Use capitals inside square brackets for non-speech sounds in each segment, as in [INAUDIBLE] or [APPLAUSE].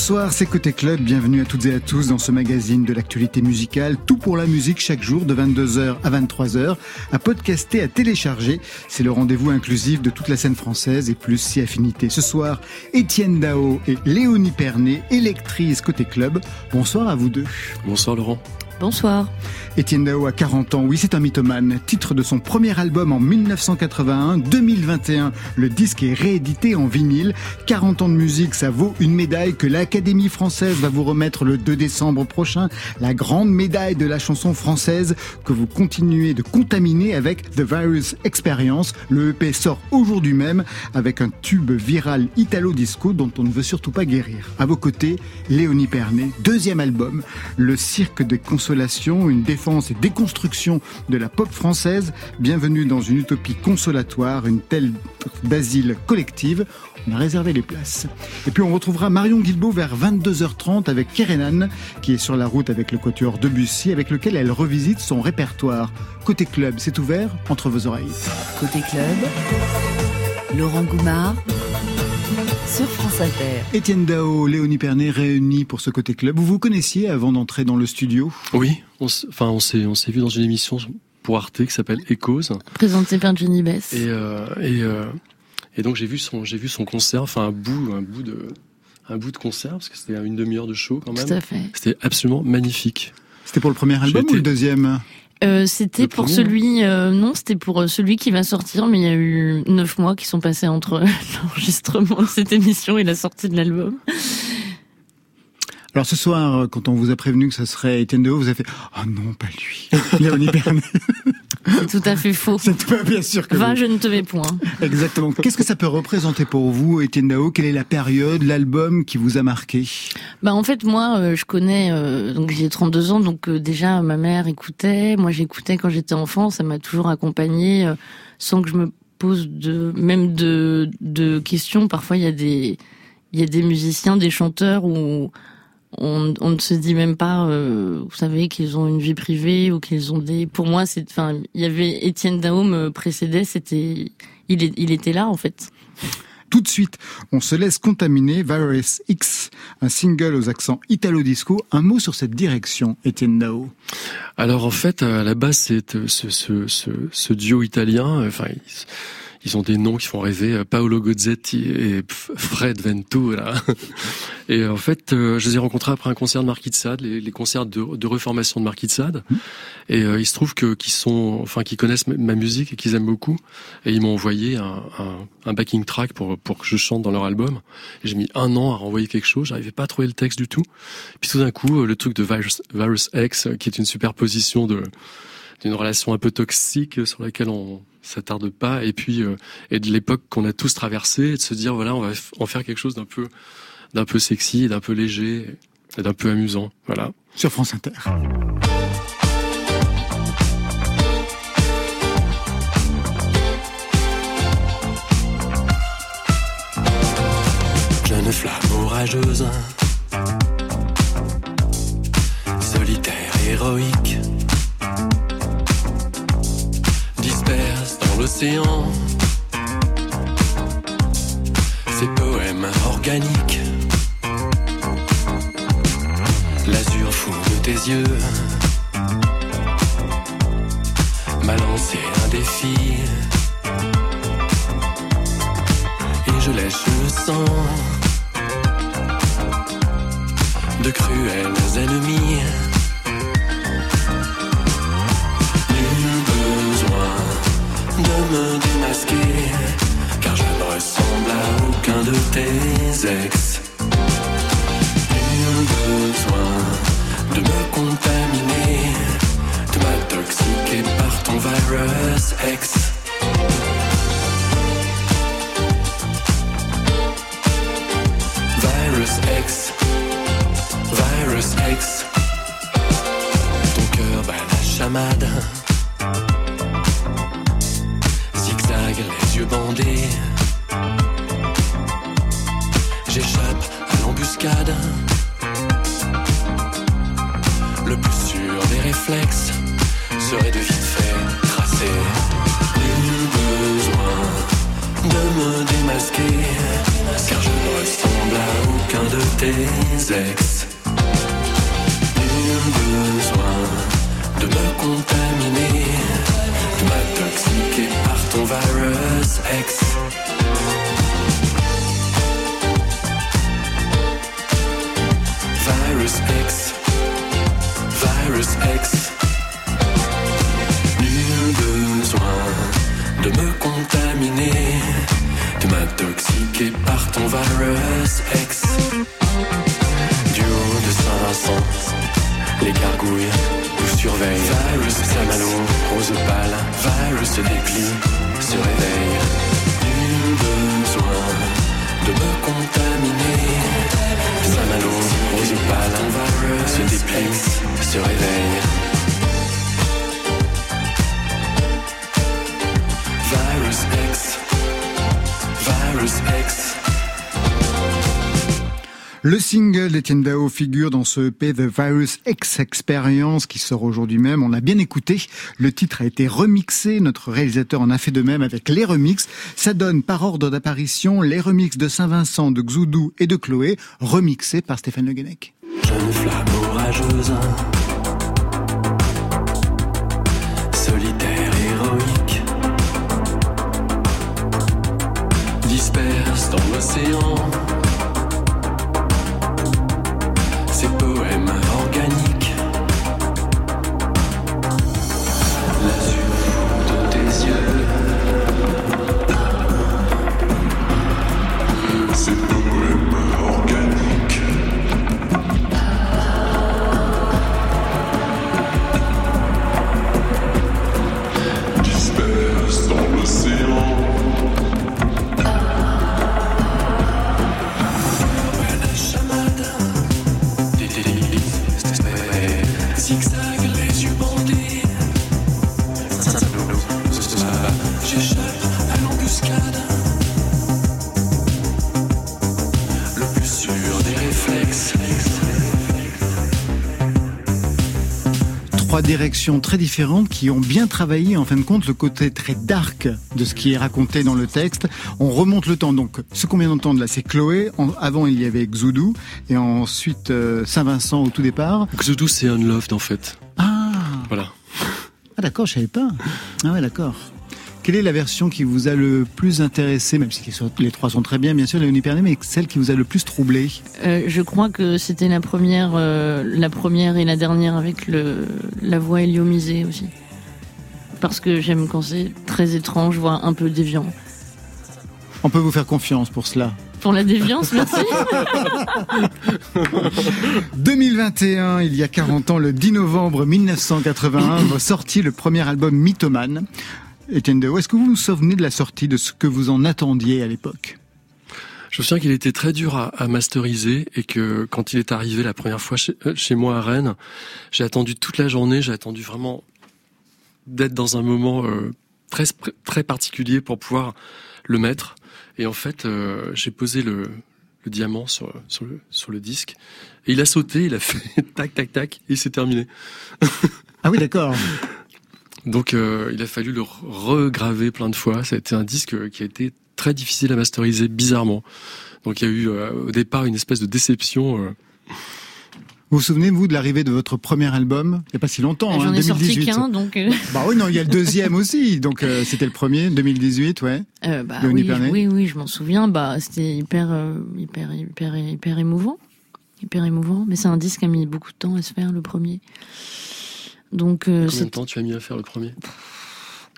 Bonsoir, c'est Côté Club. Bienvenue à toutes et à tous dans ce magazine de l'actualité musicale. Tout pour la musique chaque jour de 22h à 23h. À podcaster, à télécharger. C'est le rendez-vous inclusif de toute la scène française et plus si affinité. Ce soir, Étienne Dao et Léonie Pernet, électrice Côté Club. Bonsoir à vous deux. Bonsoir Laurent. Bonsoir. Étienne Dao a 40 ans, oui c'est un mythomane. Titre de son premier album en 1981, 2021, le disque est réédité en vinyle. 40 ans de musique, ça vaut une médaille que l'Académie française va vous remettre le 2 décembre prochain. La grande médaille de la chanson française que vous continuez de contaminer avec The Virus Experience. Le EP sort aujourd'hui même avec un tube viral italo-disco dont on ne veut surtout pas guérir. À vos côtés, Léonie Pernet, deuxième album, Le Cirque de Consolation, une défense et déconstruction de la pop française. Bienvenue dans une utopie consolatoire, une telle d'asile collective. On a réservé les places. Et puis on retrouvera Marion Guilbault vers 22h30 avec Kerenan, qui est sur la route avec le quatuor Debussy, avec lequel elle revisite son répertoire. Côté club, c'est ouvert entre vos oreilles. Côté club, Laurent Goumard sur France Inter. Étienne Dao, Léonie Pernet réunis pour ce côté club. Vous vous connaissiez avant d'entrer dans le studio? Oui, on enfin on s'est on s'est vu dans une émission pour Arte qui s'appelle Echoes, présentée par Jenny Bess. Et euh, et, euh, et donc j'ai vu son j'ai vu son concert, enfin un bout un bout de un bout de concert parce que c'était une demi-heure de show quand même. Tout à fait. C'était absolument magnifique. C'était pour le premier album ou le deuxième? Euh, c'était pour celui, euh, non, c'était pour euh, celui qui va sortir, mais il y a eu neuf mois qui sont passés entre [LAUGHS] l'enregistrement de cette émission et la sortie de l'album. Alors ce soir, quand on vous a prévenu que ce serait Étienne Dehaut, vous avez fait « Oh non, pas lui, Léonie Pernet !» C'est tout à fait faux. C'est pas bien sûr que Va, je ne te vais point. Exactement. Qu'est-ce que ça peut représenter pour vous, Étienne Dao Quelle est la période, l'album qui vous a marqué? Bah en fait, moi, euh, je connais, euh, donc j'ai 32 ans, donc euh, déjà ma mère écoutait, moi j'écoutais quand j'étais enfant, ça m'a toujours accompagné sans que je me pose de même de, de questions. Parfois, il y a des il y a des musiciens, des chanteurs où on, on, ne se dit même pas, euh, vous savez, qu'ils ont une vie privée ou qu'ils ont des. Pour moi, c'est, enfin, il y avait Étienne Dao me précédait, c'était, il, est, il était là en fait. Tout de suite, on se laisse contaminer. Virus X, un single aux accents italo-disco. Un mot sur cette direction, Étienne Dao. Alors en fait, à la base, c'est euh, ce, ce, ce, ce, duo italien. Enfin, ils ont des noms qui font rêver. Euh, Paolo Gozzetti et Fred Ventura. [LAUGHS] Et en fait, euh, je les ai rencontrés après un concert de Marquis de Sade, les, les concerts de, de, reformation de Marquis de Sade. Mmh. Et euh, il se trouve que qu'ils sont, enfin, qu'ils connaissent ma musique et qu'ils aiment beaucoup. Et ils m'ont envoyé un, un, un, backing track pour pour que je chante dans leur album. J'ai mis un an à renvoyer quelque chose. J'arrivais pas à trouver le texte du tout. Puis tout d'un coup, le truc de Virus, Virus X, qui est une superposition de d'une relation un peu toxique sur laquelle on s'attarde pas. Et puis euh, et de l'époque qu'on a tous traversé et de se dire voilà on va en faire quelque chose d'un peu d'un peu sexy d'un peu léger et d'un peu amusant. Voilà. Sur France Inter. Jeune flamme orageuse. Solitaire héroïque Ces poèmes organiques, l'azur fou de tes yeux, m'a lancé un défi. Et je lèche le sang de cruels ennemis. Me démasquer, car je ne ressemble à aucun de tes ex. Nul besoin de me contaminer, de m'intoxiquer par ton virus X. besoin de me Dao figure dans ce EP The Virus X Experience qui sort aujourd'hui même. On l'a bien écouté. Le titre a été remixé. Notre réalisateur en a fait de même avec les remixes. Ça donne par ordre d'apparition les remixes de Saint-Vincent, de Xoudou et de Chloé, remixés par Stéphane Le Guenec. Jeune flamme orageuse, solitaire, héroïque, disperse dans l'océan directions très différentes qui ont bien travaillé en fin de compte le côté très dark de ce qui est raconté dans le texte. On remonte le temps. Donc, ce qu'on vient d'entendre là, c'est Chloé. En- avant, il y avait Xoudou. Et ensuite, euh, Saint-Vincent au tout départ. Xoudou, c'est Unloved en fait. Ah, Voilà. ah d'accord, je savais pas. Ah ouais, d'accord. Quelle est la version qui vous a le plus intéressé, même si les trois sont très bien, bien sûr, Léonie Pernet, mais celle qui vous a le plus troublé? Euh, je crois que c'était la première, euh, la première et la dernière avec le, la voix héliomisée aussi. Parce que j'aime quand c'est très étrange, voire un peu déviant. On peut vous faire confiance pour cela. Pour la déviance, merci. [LAUGHS] 2021, il y a 40 ans, le 10 novembre 1981, vous sortiez le premier album Mythomane. Etienne Deo, est-ce que vous vous souvenez de la sortie, de ce que vous en attendiez à l'époque? Je me souviens qu'il était très dur à, à masteriser et que quand il est arrivé la première fois chez, euh, chez moi à Rennes, j'ai attendu toute la journée, j'ai attendu vraiment d'être dans un moment euh, très très particulier pour pouvoir le mettre. Et en fait, euh, j'ai posé le, le diamant sur, sur, le, sur le disque et il a sauté, il a fait [LAUGHS] tac tac tac et c'est terminé. Ah oui, d'accord. [LAUGHS] Donc euh, il a fallu le regraver plein de fois. Ça a été un disque qui a été très difficile à masteriser bizarrement. Donc il y a eu euh, au départ une espèce de déception. euh. Vous vous souvenez, vous, de l'arrivée de votre premier album? Il n'y a pas si longtemps, J'en hein, ai sorti 2018. qu'un, donc. euh, Bah oui, non, il y a le deuxième aussi. Donc euh, c'était le premier, 2018, ouais. euh, bah, Léonie oui, Pernet oui, oui, je m'en souviens. Bah, c'était hyper, euh, hyper, hyper, hyper émouvant, hyper émouvant. Mais c'est un disque qui a mis beaucoup de temps à se faire, le premier. Donc, euh, Combien de temps tu as mis à faire le premier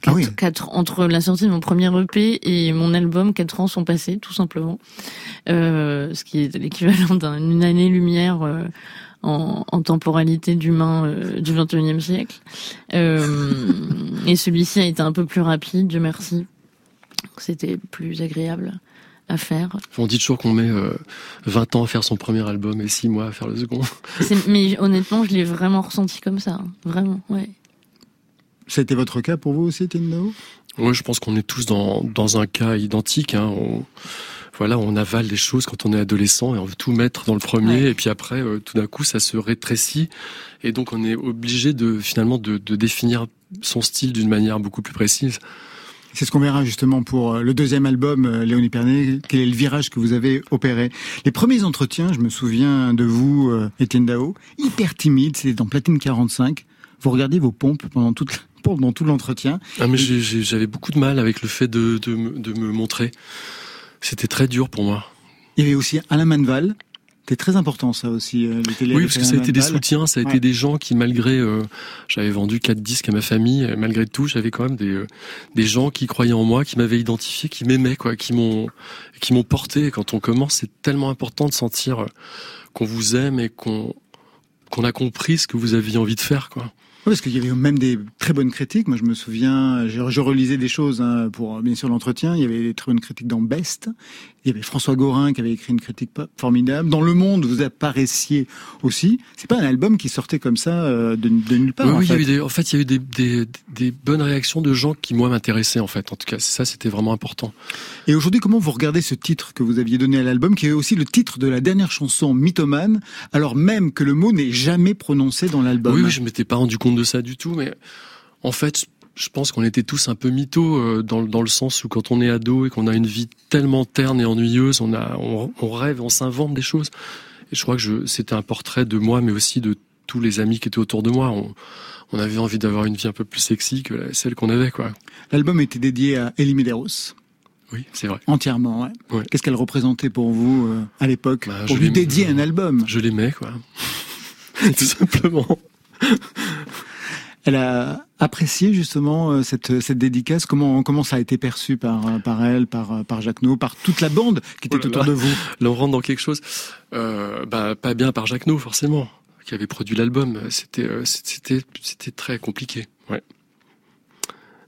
Ah oui. quatre entre la sortie de mon premier EP et mon album, quatre ans sont passés, tout simplement. Euh, ce qui est l'équivalent d'une année-lumière euh, en, en temporalité d'humain euh, du 21e siècle. Euh, et celui-ci a été un peu plus rapide, Dieu merci. C'était plus agréable à faire. On dit toujours qu'on met euh, 20 ans à faire son premier album et 6 mois à faire le second. Mais honnêtement, je l'ai vraiment ressenti comme ça. hein. Vraiment, ouais. C'était votre cas pour vous aussi, Deo Moi, je pense qu'on est tous dans, dans un cas identique. Hein. On, voilà, on avale les choses quand on est adolescent et on veut tout mettre dans le premier. Ouais. Et puis après, euh, tout d'un coup, ça se rétrécit. Et donc, on est obligé de finalement de, de définir son style d'une manière beaucoup plus précise. C'est ce qu'on verra justement pour euh, le deuxième album, euh, Léonie Pernet. Quel est le virage que vous avez opéré? Les premiers entretiens, je me souviens de vous, euh, Étienne Dao, hyper timide, c'était dans Platine 45. Vous regardiez vos pompes pendant toute pendant tout l'entretien. Ah mais j'avais beaucoup de mal avec le fait de, de, de me montrer. C'était très dur pour moi. Il y avait aussi Alain Manval, c'était très important ça aussi. Euh, les oui, parce que ça a été des soutiens, ça a été des gens qui malgré, euh, j'avais vendu quatre disques à ma famille, malgré tout, j'avais quand même des euh, des gens qui croyaient en moi, qui m'avaient identifié, qui m'aimaient quoi, qui m'ont qui m'ont porté. Quand on commence, c'est tellement important de sentir qu'on vous aime et qu'on qu'on a compris ce que vous aviez envie de faire quoi. Oui, parce qu'il y avait même des très bonnes critiques. Moi, je me souviens, je, je relisais des choses hein, pour bien sûr l'entretien. Il y avait des très bonnes critiques dans Best. Il y avait François Gorin qui avait écrit une critique formidable. Dans Le Monde, vous apparaissiez aussi. C'est pas un album qui sortait comme ça euh, de, de, nulle part. Oui, en, oui fait. Il y a eu des, en fait, il y a eu des, des, des bonnes réactions de gens qui moi m'intéressaient en fait. En tout cas, ça, c'était vraiment important. Et aujourd'hui, comment vous regardez ce titre que vous aviez donné à l'album, qui est aussi le titre de la dernière chanson, Mythomane, alors même que le mot n'est jamais prononcé dans l'album? Oui, oui, je m'étais pas rendu compte de ça du tout, mais en fait, je pense qu'on était tous un peu mythos euh, dans, dans le sens où quand on est ado et qu'on a une vie tellement terne et ennuyeuse, on a, on, on rêve, on s'invente des choses. Et je crois que c'était un portrait de moi, mais aussi de tous les amis qui étaient autour de moi. On, on avait envie d'avoir une vie un peu plus sexy que celle qu'on avait, quoi. L'album était dédié à Elie Medeiros. Oui, c'est vrai. Entièrement, ouais. Ouais. Qu'est-ce qu'elle représentait pour vous euh, à l'époque Bah, Pour lui dédier un album. Je l'aimais, quoi. [LAUGHS] Tout simplement. [LAUGHS] Elle a apprécié justement euh, cette, cette dédicace. Comment, comment ça a été perçu par, euh, par elle, par, euh, par Jacques par toute la bande qui était Oh là autour là. de vous? [LAUGHS] Là, on rentre dans quelque chose. Euh, bah, pas bien par Jacques forcément, qui avait produit l'album. C'était, c'était, c'était très compliqué. Ouais.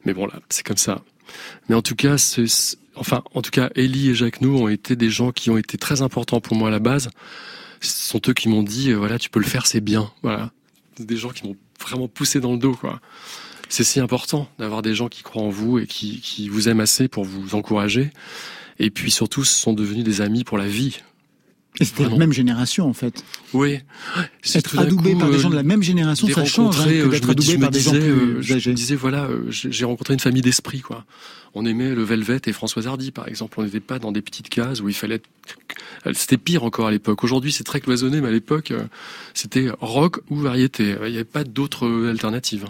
Mais bon, là, c'est comme ça. Mais en tout cas, c'est, enfin, en tout cas, Ellie et Jacques ont été des gens qui ont été très importants pour moi à la base. Ce sont eux qui m'ont dit, voilà, tu peux le faire, c'est bien. Voilà. Des gens qui m'ont vraiment poussé dans le dos, quoi. C'est si important d'avoir des gens qui croient en vous et qui, qui vous aiment assez pour vous encourager. Et puis surtout, ce sont devenus des amis pour la vie. Et c'était la même génération en fait. Oui. C'est Être adoubé coup, par des euh, gens de la même génération, ça change hein, que euh, d'être dis- adoubé par des gens plus euh, je me âgés. disais, voilà, j'ai rencontré une famille d'esprit, quoi. On aimait le Velvet et Françoise Hardy, par exemple. On n'était pas dans des petites cases où il fallait être... C'était pire encore à l'époque. Aujourd'hui, c'est très cloisonné, mais à l'époque, c'était rock ou variété. Il n'y avait pas d'autres alternatives.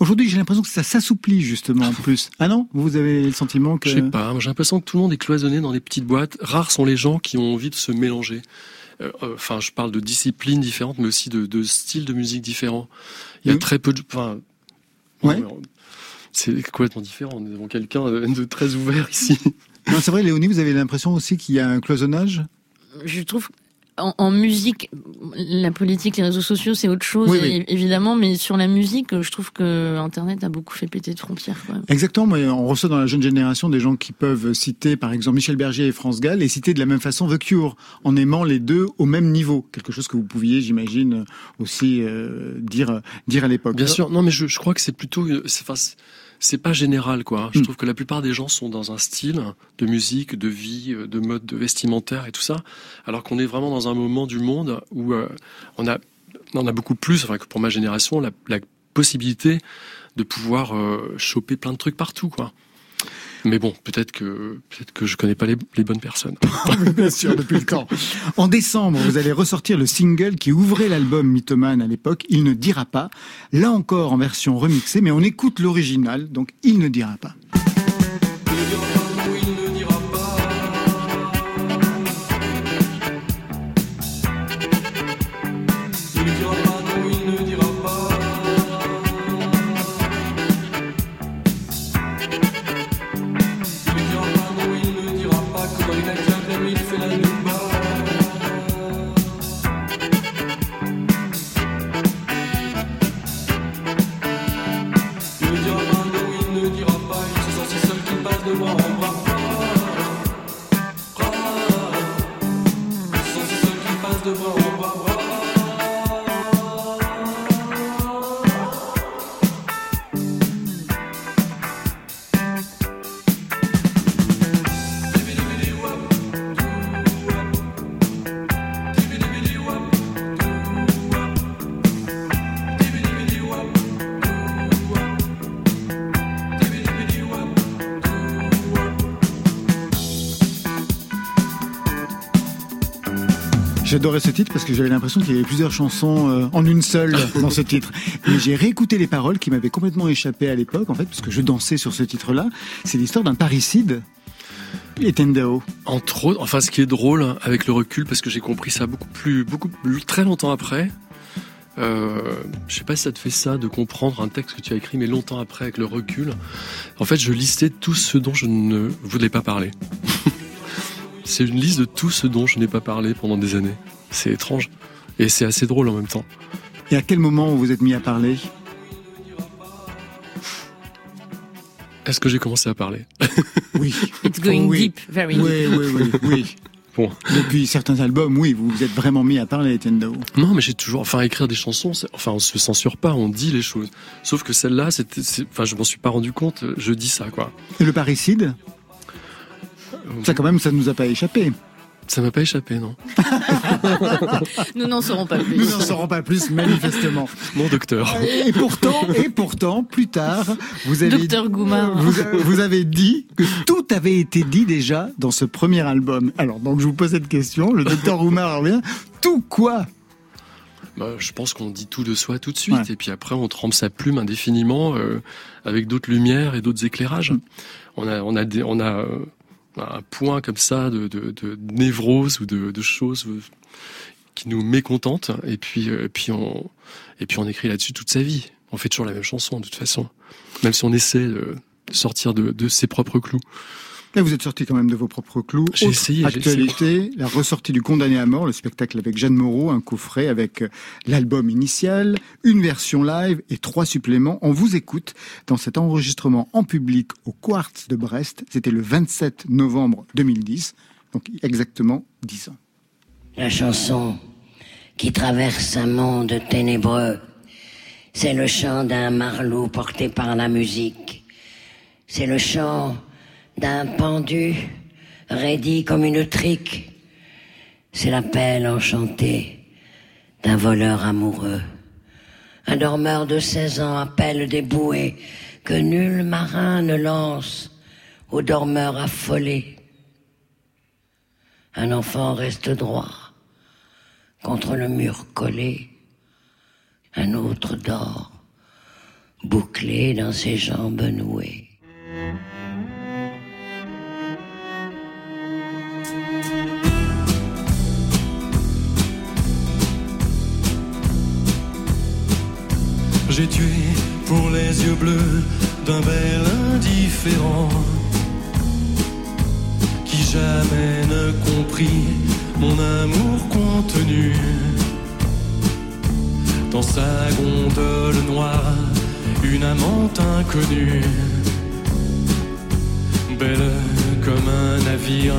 Aujourd'hui, j'ai l'impression que ça s'assouplit justement en plus. Ah non? Vous avez le sentiment que Je sais pas, j'ai l'impression que tout le monde est cloisonné dans des petites boîtes. Rares sont les gens qui ont envie de se mélanger. Euh, euh, Enfin, je parle de disciplines différentes, mais aussi de, de styles de musique différents. Il y a Oui. très peu de... Enfin, Ouais. c'est complètement différent. Nous avons quelqu'un de de très ouvert ici. Non, c'est vrai, Léonie, vous avez l'impression aussi qu'il y a un cloisonnage? Je trouve en, en musique, la politique, les réseaux sociaux, c'est autre chose, Oui, é- oui. évidemment, mais sur la musique, je trouve que Internet a beaucoup fait péter de frontières. Exactement, moi, on reçoit dans la jeune génération des gens qui peuvent citer par exemple Michel Berger et France Gall et citer de la même façon The Cure en aimant les deux au même niveau. Quelque chose que vous pouviez, j'imagine, aussi euh, dire, dire à l'époque. Bien sûr, non, mais je, je crois que c'est plutôt, euh, c'est, pas général, quoi. Je Mm. trouve que la plupart des gens sont dans un style de musique, de vie, euh, de mode de vestimentaire et tout ça, alors qu'on est vraiment dans un moment du monde où euh, on a, on a beaucoup plus, enfin, que pour ma génération, la, la possibilité de pouvoir euh, choper plein de trucs partout, quoi. Mais bon, peut-être que peut-être que je connais pas les, les bonnes personnes. [LAUGHS] Bien sûr, depuis le temps. En décembre, vous allez ressortir le single qui ouvrait l'album Mythoman à l'époque, Il ne dira pas. Là encore en version remixée, mais on écoute l'original, donc Il ne dira pas. J'adorais ce titre parce que j'avais l'impression qu'il y avait plusieurs chansons euh, en une seule dans ce titre. Mais j'ai réécouté les paroles qui m'avaient complètement échappé à l'époque, en fait, parce que je dansais sur ce titre-là. C'est l'histoire d'un parricide. Et Tendao. Entre autres, enfin, ce qui est drôle avec le recul, parce que j'ai compris ça beaucoup plus, beaucoup plus, très longtemps après. Euh, je sais pas si ça te fait ça de comprendre un texte que tu as écrit, mais longtemps après avec le recul. En fait, je listais tout ce dont je ne voulais pas parler. [LAUGHS] c'est une liste de tout ce dont je n'ai pas parlé pendant des années. C'est étrange. Et c'est assez drôle en même temps. Et à quel moment vous êtes mis à parler Est-ce que j'ai commencé à parler Oui. [LAUGHS] It's going Oui. deep, very deep. Oui, oui, oui, oui. [LAUGHS] Bon. Depuis certains albums, oui, vous vous êtes vraiment mis à parler, Tendao. Non, mais j'ai toujours, enfin, écrire des chansons, enfin, on se censure pas, on dit les choses. Sauf que celle-là, c'était, enfin, je m'en suis pas rendu compte, je dis ça, quoi. Et le parricide? Ça, quand même, ça ne nous a pas échappé. Ça m'a pas échappé, non. [LAUGHS] Nous n'en saurons pas plus. Nous n'en saurons pas plus, manifestement. Mon docteur. Et pourtant, et pourtant, plus tard, vous avez, Docteur Goumar. vous, avez dit que tout avait été dit déjà dans ce premier album. Alors, donc, je vous pose cette question. Le docteur Roumar revient. Tout quoi? Bah, je pense qu'on dit tout de soi tout de suite, Ouais. et puis après on trempe sa plume indéfiniment euh, avec d'autres lumières et d'autres éclairages. Mm. On a, on a, des, on a euh, un point comme ça de, de, de névrose ou de, de choses qui nous mécontentent, et puis, euh, puis on, et puis on écrit là-dessus toute sa vie. On fait toujours la même chanson de toute façon, même si on essaie de sortir de, de ses propres clous. Là, vous êtes sorti quand même de vos propres clous. J'ai essayé, Actualité, la ressortie du Condamné à mort, le spectacle avec Jeanne Moreau, un coffret avec euh, l'album initial, une version live et trois suppléments. On vous écoute dans cet enregistrement en public au Quartz de Brest. C'était le 27 novembre 2010, donc exactement 10 ans. La chanson qui traverse un monde ténébreux, c'est le chant d'un marlot porté par la musique. C'est le chant d'un pendu raidi comme une trique. C'est l'appel enchanté d'un voleur amoureux. Un dormeur de 16 ans appelle des bouées que nul marin ne lance aux dormeurs affolés. Un enfant reste droit contre le mur collé. Un autre dort, bouclé dans ses jambes nouées. J'ai tué pour les yeux bleus d'un bel indifférent qui jamais ne comprit mon amour contenu dans sa gondole noire, une amante inconnue, belle comme un navire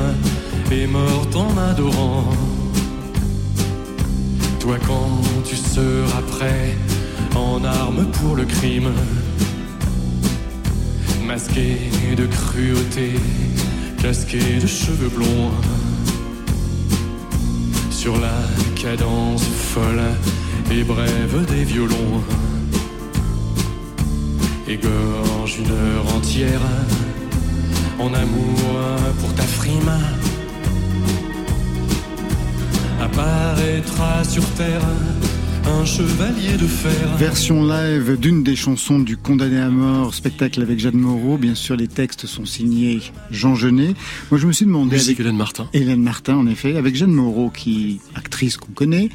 et morte en adorant. Toi quand tu seras prêt en armes pour le crime, masqué de cruauté, casqué de cheveux blonds, sur la cadence folle et brève des violons, égorge une heure entière en amour pour ta frime. Apparaîtra sur terre un chevalier de fer. Version live d'une des chansons du Condamné à mort, spectacle avec Jeanne Moreau. Bien sûr, les textes sont signés Jean Genet. Moi, je me suis demandé Musique avec Hélène Martin. Hélène Martin, en effet, avec Jeanne Moreau, qui actrice qu'on connaît,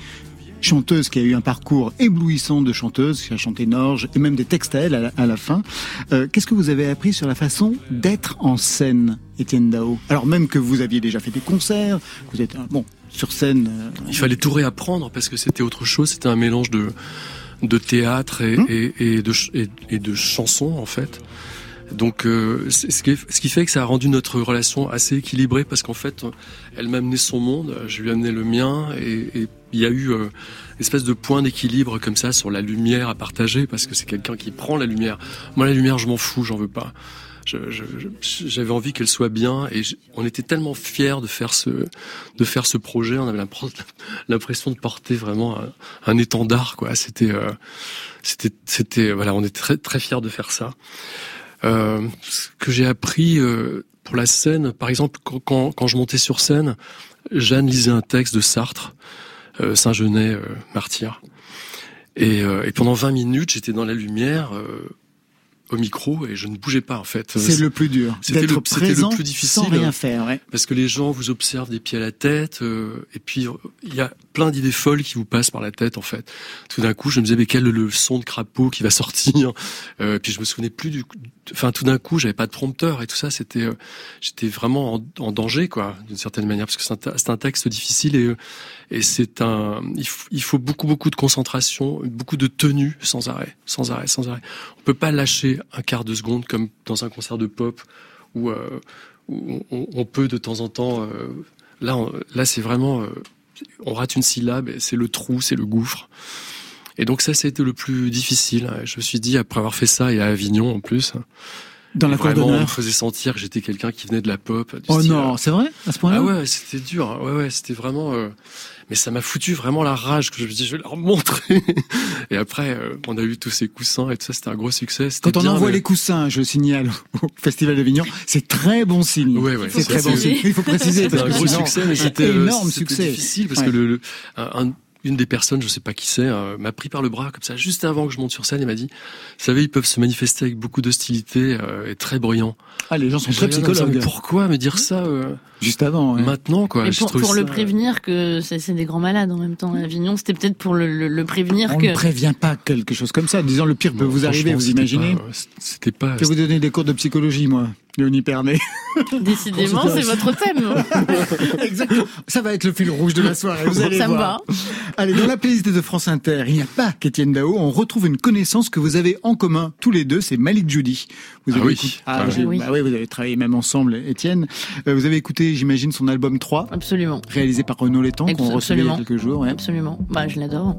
chanteuse qui a eu un parcours éblouissant de chanteuse, qui a chanté Norge et même des textes à elle à la, à la fin. Euh, Qu'est-ce que vous avez appris sur la façon d'être en scène, Étienne Dao? Alors même que vous aviez déjà fait des concerts, vous êtes euh, bon sur scène. euh, Il fallait tout réapprendre parce que c'était autre chose. C'était un mélange de de théâtre et, Hum. et, et de et de chansons en fait. Donc euh, ce qui, ce qui fait que ça a rendu notre relation assez équilibrée parce qu'en fait elle m'a amené son monde, je lui ai amené le mien et et il y a eu euh, une espèce de point d'équilibre comme ça sur la lumière à partager parce que c'est quelqu'un qui prend la lumière. Moi la lumière je m'en fous, j'en veux pas. J'avais envie qu'elle soit bien et on était tellement fiers de faire ce de faire ce projet. On avait l'impr- [LAUGHS] l'impression de porter vraiment un, un étendard quoi. C'était euh, c'était c'était voilà, on était très très fiers de faire ça. Euh, ce que j'ai appris euh, pour la scène, par exemple, quand, je montais sur scène, Jeanne lisait un texte de Sartre Saint-Genet martyr. Et, et, pendant 20 minutes, j'étais dans la lumière au micro et je ne bougeais pas en fait. C'est le plus dur. C'était le, le, plus difficile. Sans rien faire, ouais. Parce que les gens vous observent des pieds à la tête euh, et puis il y a plein d'idées folles qui vous passent par la tête en fait. Tout d'un coup, je me disais mais quel est le son de crapaud qui va sortir? Euh, Puis je me souvenais plus du. Enfin, tout d'un coup, j'avais pas de prompteur et tout ça. C'était, euh, j'étais vraiment en, danger quoi, d'une certaine manière parce que c'est un, texte difficile et euh, et c'est un. Il, faut beaucoup beaucoup de concentration, beaucoup de tenue sans arrêt, sans arrêt, sans arrêt. On peut pas lâcher un quart de seconde comme dans un concert de pop où, on, peut de temps en temps. Là, là, c'est vraiment. Euh, on rate une syllabe, c'est le trou, c'est le gouffre. Et donc ça, c'était le plus difficile. Je me suis dit, après avoir fait ça, et à Avignon en plus, dans la Vraiment, on me faisait sentir que j'étais quelqu'un qui venait de la pop. oh non, c'est vrai à ce point-là. Ah ouais, c'était dur. Ouais, ouais, c'était vraiment. Euh... Mais ça m'a foutu vraiment la rage que je me dis, je vais leur montrer. [LAUGHS] et après, euh, on a eu tous ces coussins et tout ça, c'était un gros succès. Quand on envoie les coussins, je signale [LAUGHS] au Festival d'Avignon, c'est très bon signe. Ouais, ouais, c'est très bon signe. [LAUGHS] Il faut préciser. C'était un gros succès, mais c'était énorme succès. difficile parce que le, le un, une des personnes, je sais pas qui c'est, euh, m'a pris par le bras comme ça juste avant que je monte sur scène et m'a dit, vous savez, ils peuvent se manifester avec beaucoup d'hostilité euh, et très bruyants. Ah, les gens sont très psychologues. pourquoi me dire ça euh, Juste avant. Maintenant, quoi. Et pour, pour le prévenir que c'est des grands malades en même temps. À Avignon, c'était peut-être pour le, le, le, prévenir On que. On ne prévient pas quelque chose comme ça. Disons, le pire peut vous arriver, vous imaginez. C'était pas. Je vais vous donner des cours de psychologie, moi. Léonie Pernet. [LAUGHS] Décidément, c'est votre thème. [LAUGHS] Exactement. Ça va être le fil rouge de la soirée, vous allez Ça voir. me va. Allez, dans la playlist de France Inter, il n'y a pas qu'Étienne Dao. On retrouve une connaissance que vous avez en commun tous les deux, c'est Malik Judy. Vous avez ah, oui. Ah, ah oui. Bah oui, vous avez travaillé même ensemble, Étienne. Euh, vous avez écouté, j'imagine, son album 3. Absolument. Réalisé par Renaud Létang, qu'on recevait il y a quelques jours. Ouais. Absolument. Bah, je l'adore.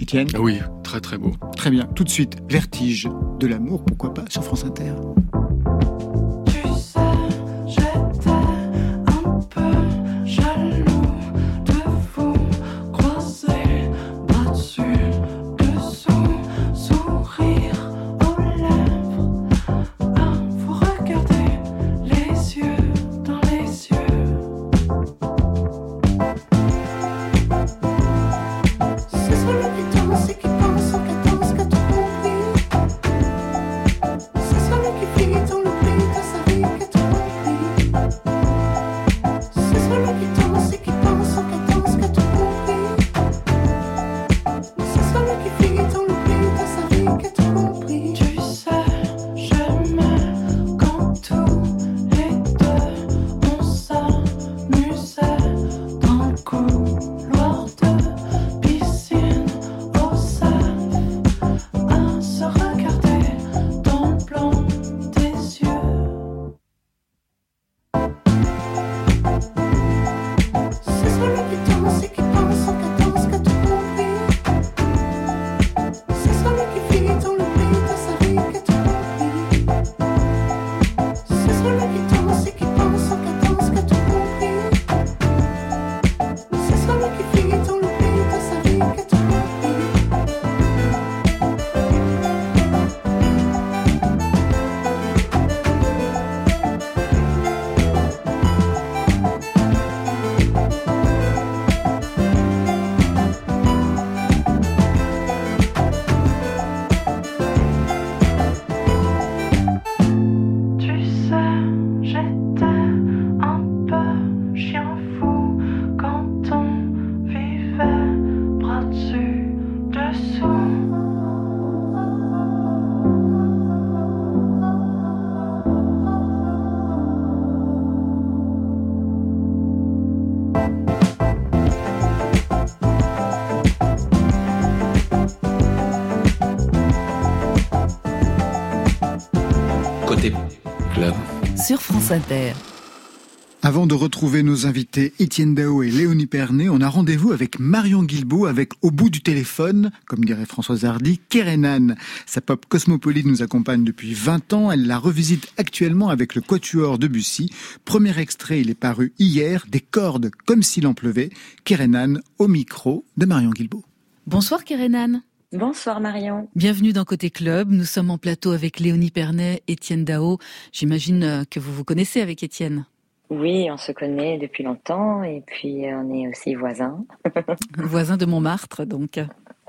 Étienne ah Oui, très très beau. Très bien. Tout de suite, Vertige de l'amour, pourquoi pas, sur France Inter. Avant de retrouver nos invités Étienne Dao et Léonie Pernet, on a rendez-vous avec Marion Guilbault avec au bout du téléphone, comme dirait Françoise Hardy, Kerenan. Sa pop cosmopolite nous accompagne depuis 20 ans. Elle la revisite actuellement avec le Quatuor de Bussy. Premier extrait, il est paru hier, des cordes comme s'il en pleuvait. Kerenan au micro de Marion Guilbault. Bonsoir Kerenan. Bonsoir Marion. Bienvenue dans Côté Club. Nous sommes en plateau avec Léonie Pernet, Étienne Dao. J'imagine euh, que vous vous connaissez avec Étienne. Oui, on se connaît depuis longtemps et puis on est aussi voisins. [LAUGHS] voisins de Montmartre, donc.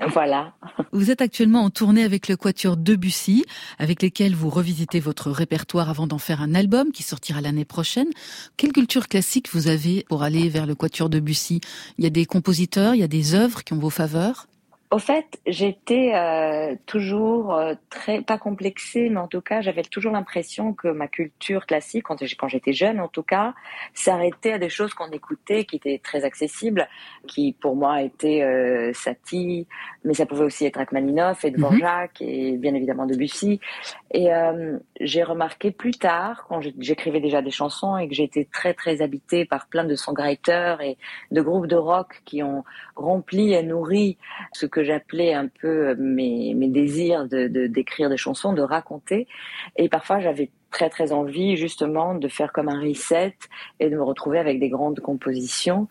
Voilà. Vous êtes actuellement en tournée avec le Quatuor Debussy, avec lesquels vous revisitez votre répertoire avant d'en faire un album qui sortira l'année prochaine. Quelle culture classique vous avez pour aller vers le Quatuor Debussy? Il y a des compositeurs, il y a des œuvres qui ont vos faveurs? Au fait, j'étais euh, toujours euh, très pas complexée, mais en tout cas, j'avais toujours l'impression que ma culture classique, quand, j'étais jeune, en tout cas, s'arrêtait à des choses qu'on écoutait, qui étaient très accessibles, qui pour moi étaient euh, Satie, mais ça pouvait aussi être Rachmaninoff et Dvorak mhm. et bien évidemment Debussy. Et euh, j'ai remarqué plus tard, quand j'écrivais déjà des chansons et que j'étais très très habitée par plein de songwriters et de groupes de rock qui ont rempli et nourri ce que j'appelais un peu mes, mes désirs de d'écrire des chansons, de raconter. Et parfois, j'avais très très envie justement de faire comme un reset et de me retrouver avec des grandes compositions,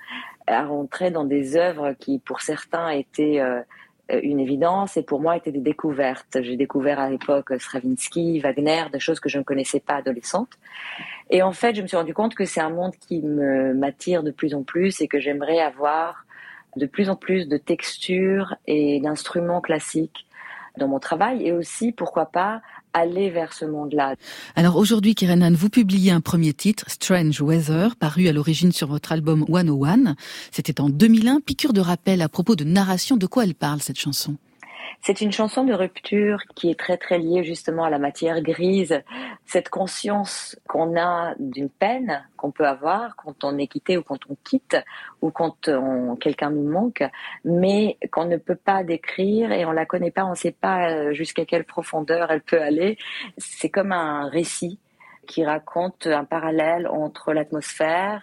à rentrer dans des œuvres qui, pour certains, étaient euh, une évidence et pour moi étaient des découvertes. J'ai découvert à l'époque Stravinsky, Wagner, des choses que je ne connaissais pas adolescente. Et en fait, je me suis rendu compte que c'est un monde qui me m'attire de plus en plus et que j'aimerais avoir de plus en plus de textures et d'instruments classiques dans mon travail et aussi, pourquoi pas, aller vers ce monde-là. Alors aujourd'hui, Kirenan, vous publiez un premier titre, Strange Weather, paru à l'origine sur votre album 101. C'était en 2001, piqûre de rappel à propos de narration. De quoi elle parle, cette chanson? C'est une chanson de rupture qui est très très liée justement à la matière grise, cette conscience qu'on a d'une peine qu'on peut avoir quand on est quitté ou quand on quitte ou quand quelqu'un nous manque, mais qu'on ne peut pas décrire et on la connaît pas, on ne sait pas euh, jusqu'à quelle profondeur elle peut aller. C'est comme un récit qui raconte un parallèle entre l'atmosphère,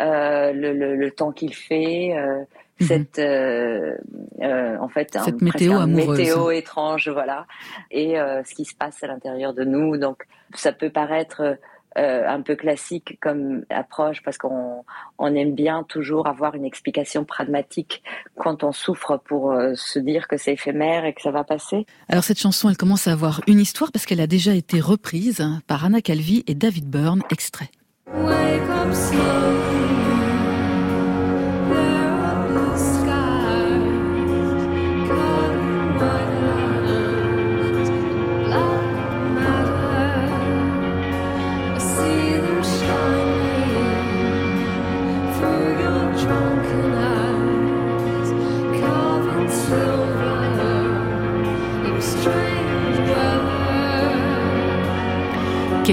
euh, le, le, le, temps qu'il fait, euh, Mhm. cette euh, euh, en fait cette météo météo étrange voilà et euh, ce qui se passe à l'intérieur de nous donc ça peut paraître un peu classique comme approche parce qu'on on aime bien toujours avoir une explication pragmatique quand on souffre pour se dire que c'est éphémère et que ça va passer. Alors cette chanson, elle commence à avoir une histoire parce qu'elle a déjà été reprise par Anna Calvi et David Byrne, extrait.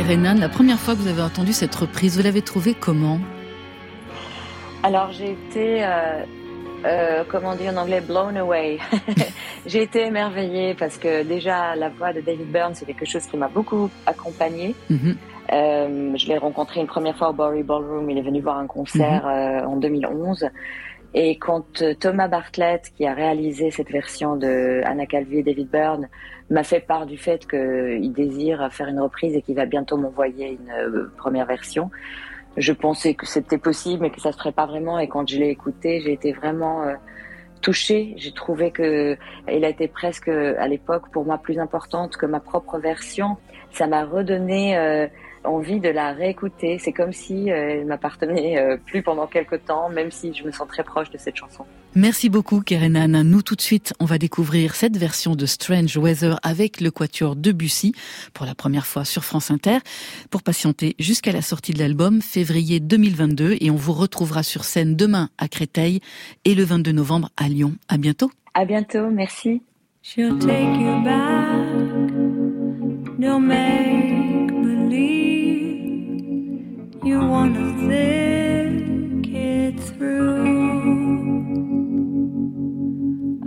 Kerenan, la première fois que vous avez entendu cette reprise, vous l'avez trouvée comment? Alors j'ai été, euh, euh, comment dire en anglais, blown away. [LAUGHS] j'ai été émerveillée parce que déjà la voix de David Byrne, c'est quelque chose qui m'a beaucoup accompagnée. Mhm. Euh, je l'ai rencontré une première fois au Bowery Ballroom. Il est venu voir un concert mhm. en 2011. Et quand euh, Thomas Bartlett, qui a réalisé cette version de Anna Calvi et David Byrne, m'a fait part du fait qu'il désire faire une reprise et qu'il va bientôt m'envoyer une euh, première version, je pensais que c'était possible, mais que ça se ferait pas vraiment. Et quand je l'ai écouté, j'ai été vraiment euh, touchée. J'ai trouvé que elle a été presque à l'époque pour moi plus importante que ma propre version. Ça m'a redonné envie de la réécouter. C'est comme si euh, elle m'appartenait euh, plus pendant quelque temps, même si je me sens très proche de cette chanson. Merci beaucoup, Kerenan. Nous, tout de suite, on va découvrir cette version de Strange Weather avec le quatuor Debussy pour la première fois sur France Inter pour patienter jusqu'à la sortie de l'album février 2022 et on vous retrouvera sur scène demain à Créteil et le 22 novembre à Lyon. À bientôt. À bientôt. Merci. You wanna think it through.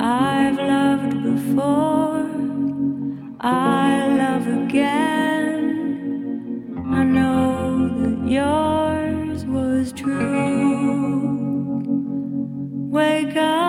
I've loved before, I love again. I know that yours was true. Wake up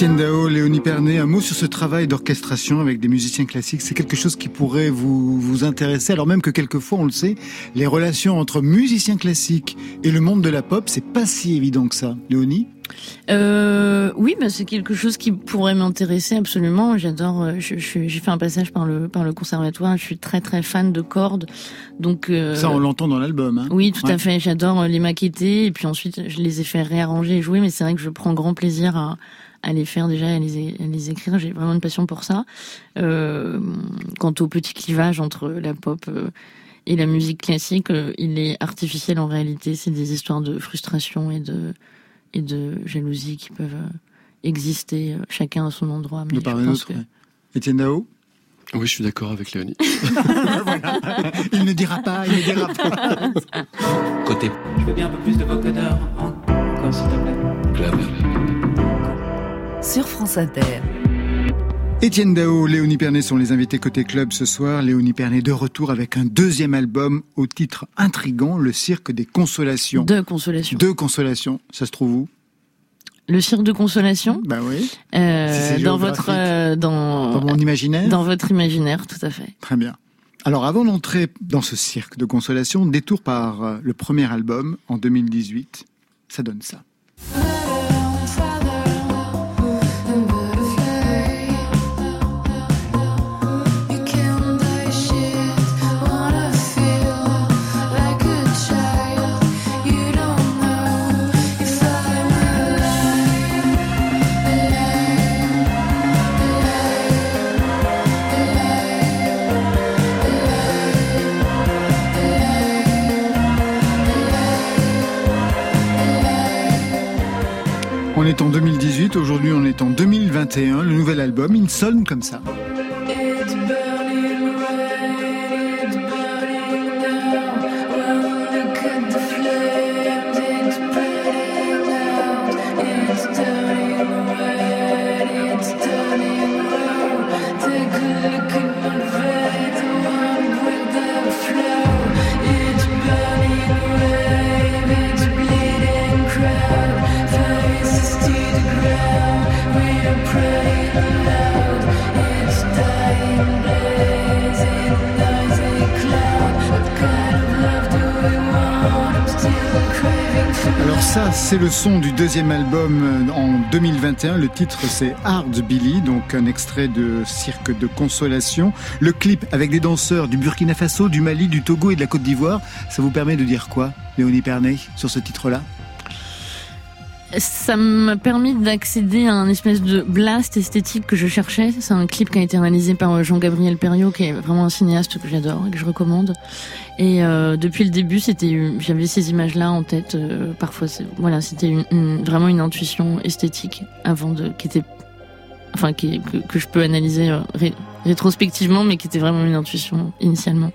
Étienne Dao, Léonie Pernet, un mot sur ce travail d'orchestration avec des musiciens classiques. C'est quelque chose qui pourrait vous, vous intéresser, alors même que quelquefois, on le sait, les relations entre musiciens classiques et le monde de la pop, c'est pas si évident que ça. Léonie euh, oui, bah, c'est quelque chose qui pourrait m'intéresser absolument. J'adore. Euh, j'ai fait un passage par le par le conservatoire. Je suis très très fan de cordes, donc euh, ça on l'entend dans l'album. Hein oui, tout à fait. J'adore les maqueter et puis ensuite je les ai fait réarranger et jouer. Mais c'est vrai que je prends grand plaisir à à les faire déjà, à les, les écrire. J'ai vraiment une passion pour ça. Euh, quant au petit clivage entre la pop euh, et la musique classique, euh, il est artificiel en réalité. C'est des histoires de frustration et de, et de jalousie qui peuvent exister chacun à son endroit. Mais je pense que... Étienne Dao? Oui, je suis d'accord avec Léonie. [LAUGHS] [LAUGHS] Il ne dira pas, il ne dira pas. Côté. Je veux bien un peu plus de vocodeur encore, s'il te plaît. Sur France Inter. Étienne Dao, Léonie Pernet sont les invités côté club ce soir. Léonie Pernet de retour avec un deuxième album au titre intrigant, Le Cirque des Consolations. De Consolations. De Consolations. Ça se trouve où? Le cirque de consolation? Bah oui. Euh, dans votre euh, dans, dans mon imaginaire. Dans votre imaginaire, tout à fait. Très bien. Alors avant d'entrer dans ce cirque de consolation, détour par euh, le premier album en 2018, ça donne ça. Est en 2018, aujourd'hui on est en 2021. Le nouvel album, il sonne comme ça. Ça, c'est le son du deuxième album euh, en 2021. Le titre, c'est Hard Billy, donc un extrait de Cirque de Consolation. Le clip avec des danseurs du Burkina Faso, du Mali, du Togo et de la Côte d'Ivoire. Ça vous permet de dire quoi, Léonie Pernet, sur ce titre-là? Ça m'a permis d'accéder à un espèce de blast esthétique que je cherchais. C'est un clip qui a été réalisé par euh, Jean-Gabriel Perriot, qui est vraiment un cinéaste que j'adore et que je recommande. Et euh, depuis le début, c'était, j'avais ces images-là en tête. Euh, parfois, voilà, c'était vraiment une intuition esthétique avant de, qui était enfin qui, que, que, je peux analyser euh, rétrospectivement, mais qui était vraiment une intuition initialement.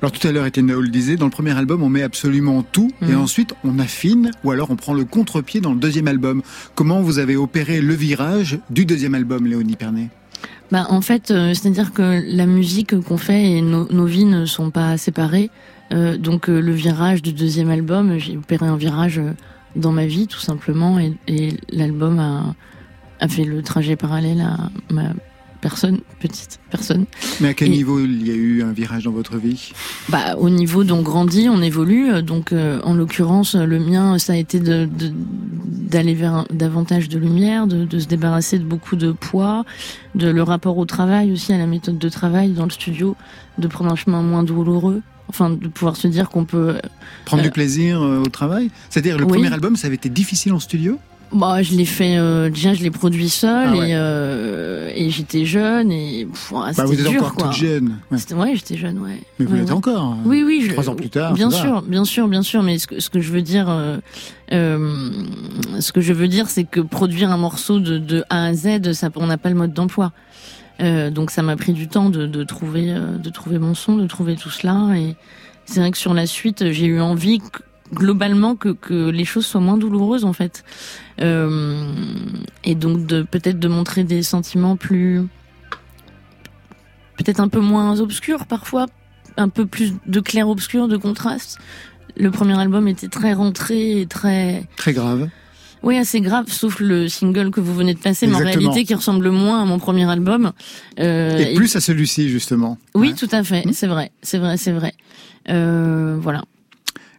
Alors tout à l'heure, Etienne le disait, dans le premier album, on met absolument tout, et mhm. ensuite on affine, ou alors on prend le contre-pied dans le deuxième album. Comment vous avez opéré le virage du deuxième album, Léonie Pernet? Bah, en fait, euh, c'est-à-dire que la musique qu'on fait et nos, nos vies ne sont pas séparées. Euh, donc le virage du deuxième album, j'ai opéré un virage dans ma vie tout simplement, et, et l'album a a fait le trajet parallèle à ma personne, petite personne. Mais à quel niveau il y a eu un virage dans votre vie? Bah au niveau dont on grandit, on évolue. Donc euh, en l'occurrence, le mien, ça a été d'aller de, d'aller vers davantage de lumière, de, de, se débarrasser de beaucoup de poids, de le rapport au travail aussi, à la méthode de travail dans le studio, de prendre un chemin moins douloureux. Enfin, de pouvoir se dire qu'on peut prendre du euh, plaisir euh, au travail? C'est-à-dire le premier album, ça avait été difficile en studio? Bah, je l'ai fait euh, déjà, je l'ai produit seul ah et, euh, et j'étais jeune et bah, vous êtes encore toute jeune. Ouais, j'étais jeune, ouais. Mais vous l'êtes encore. Hein. Oui, oui. Je... Trois ans plus tard. Bien sûr, bien sûr, bien sûr. Mais ce que, ce que je veux dire, euh, euh, ce que je veux dire, c'est que produire un morceau de, de A à Z, ça, on n'a pas le mode d'emploi. Euh, donc ça m'a pris du temps de, de trouver, euh, de trouver mon son, de trouver tout cela. Et c'est vrai que sur la suite, j'ai eu envie globalement que, que les choses soient moins douloureuses en fait euh, et donc de peut-être de montrer des sentiments plus peut-être un peu moins obscurs parfois un peu plus de clair obscur de contraste le premier album était très rentré et très très grave oui, assez grave, sauf le single que vous venez de passer, mais en réalité qui ressemble moins à mon premier album. Euh, et plus à celui-ci, justement. Oui, tout à fait, mmh. c'est vrai, c'est vrai, c'est vrai. Euh, voilà.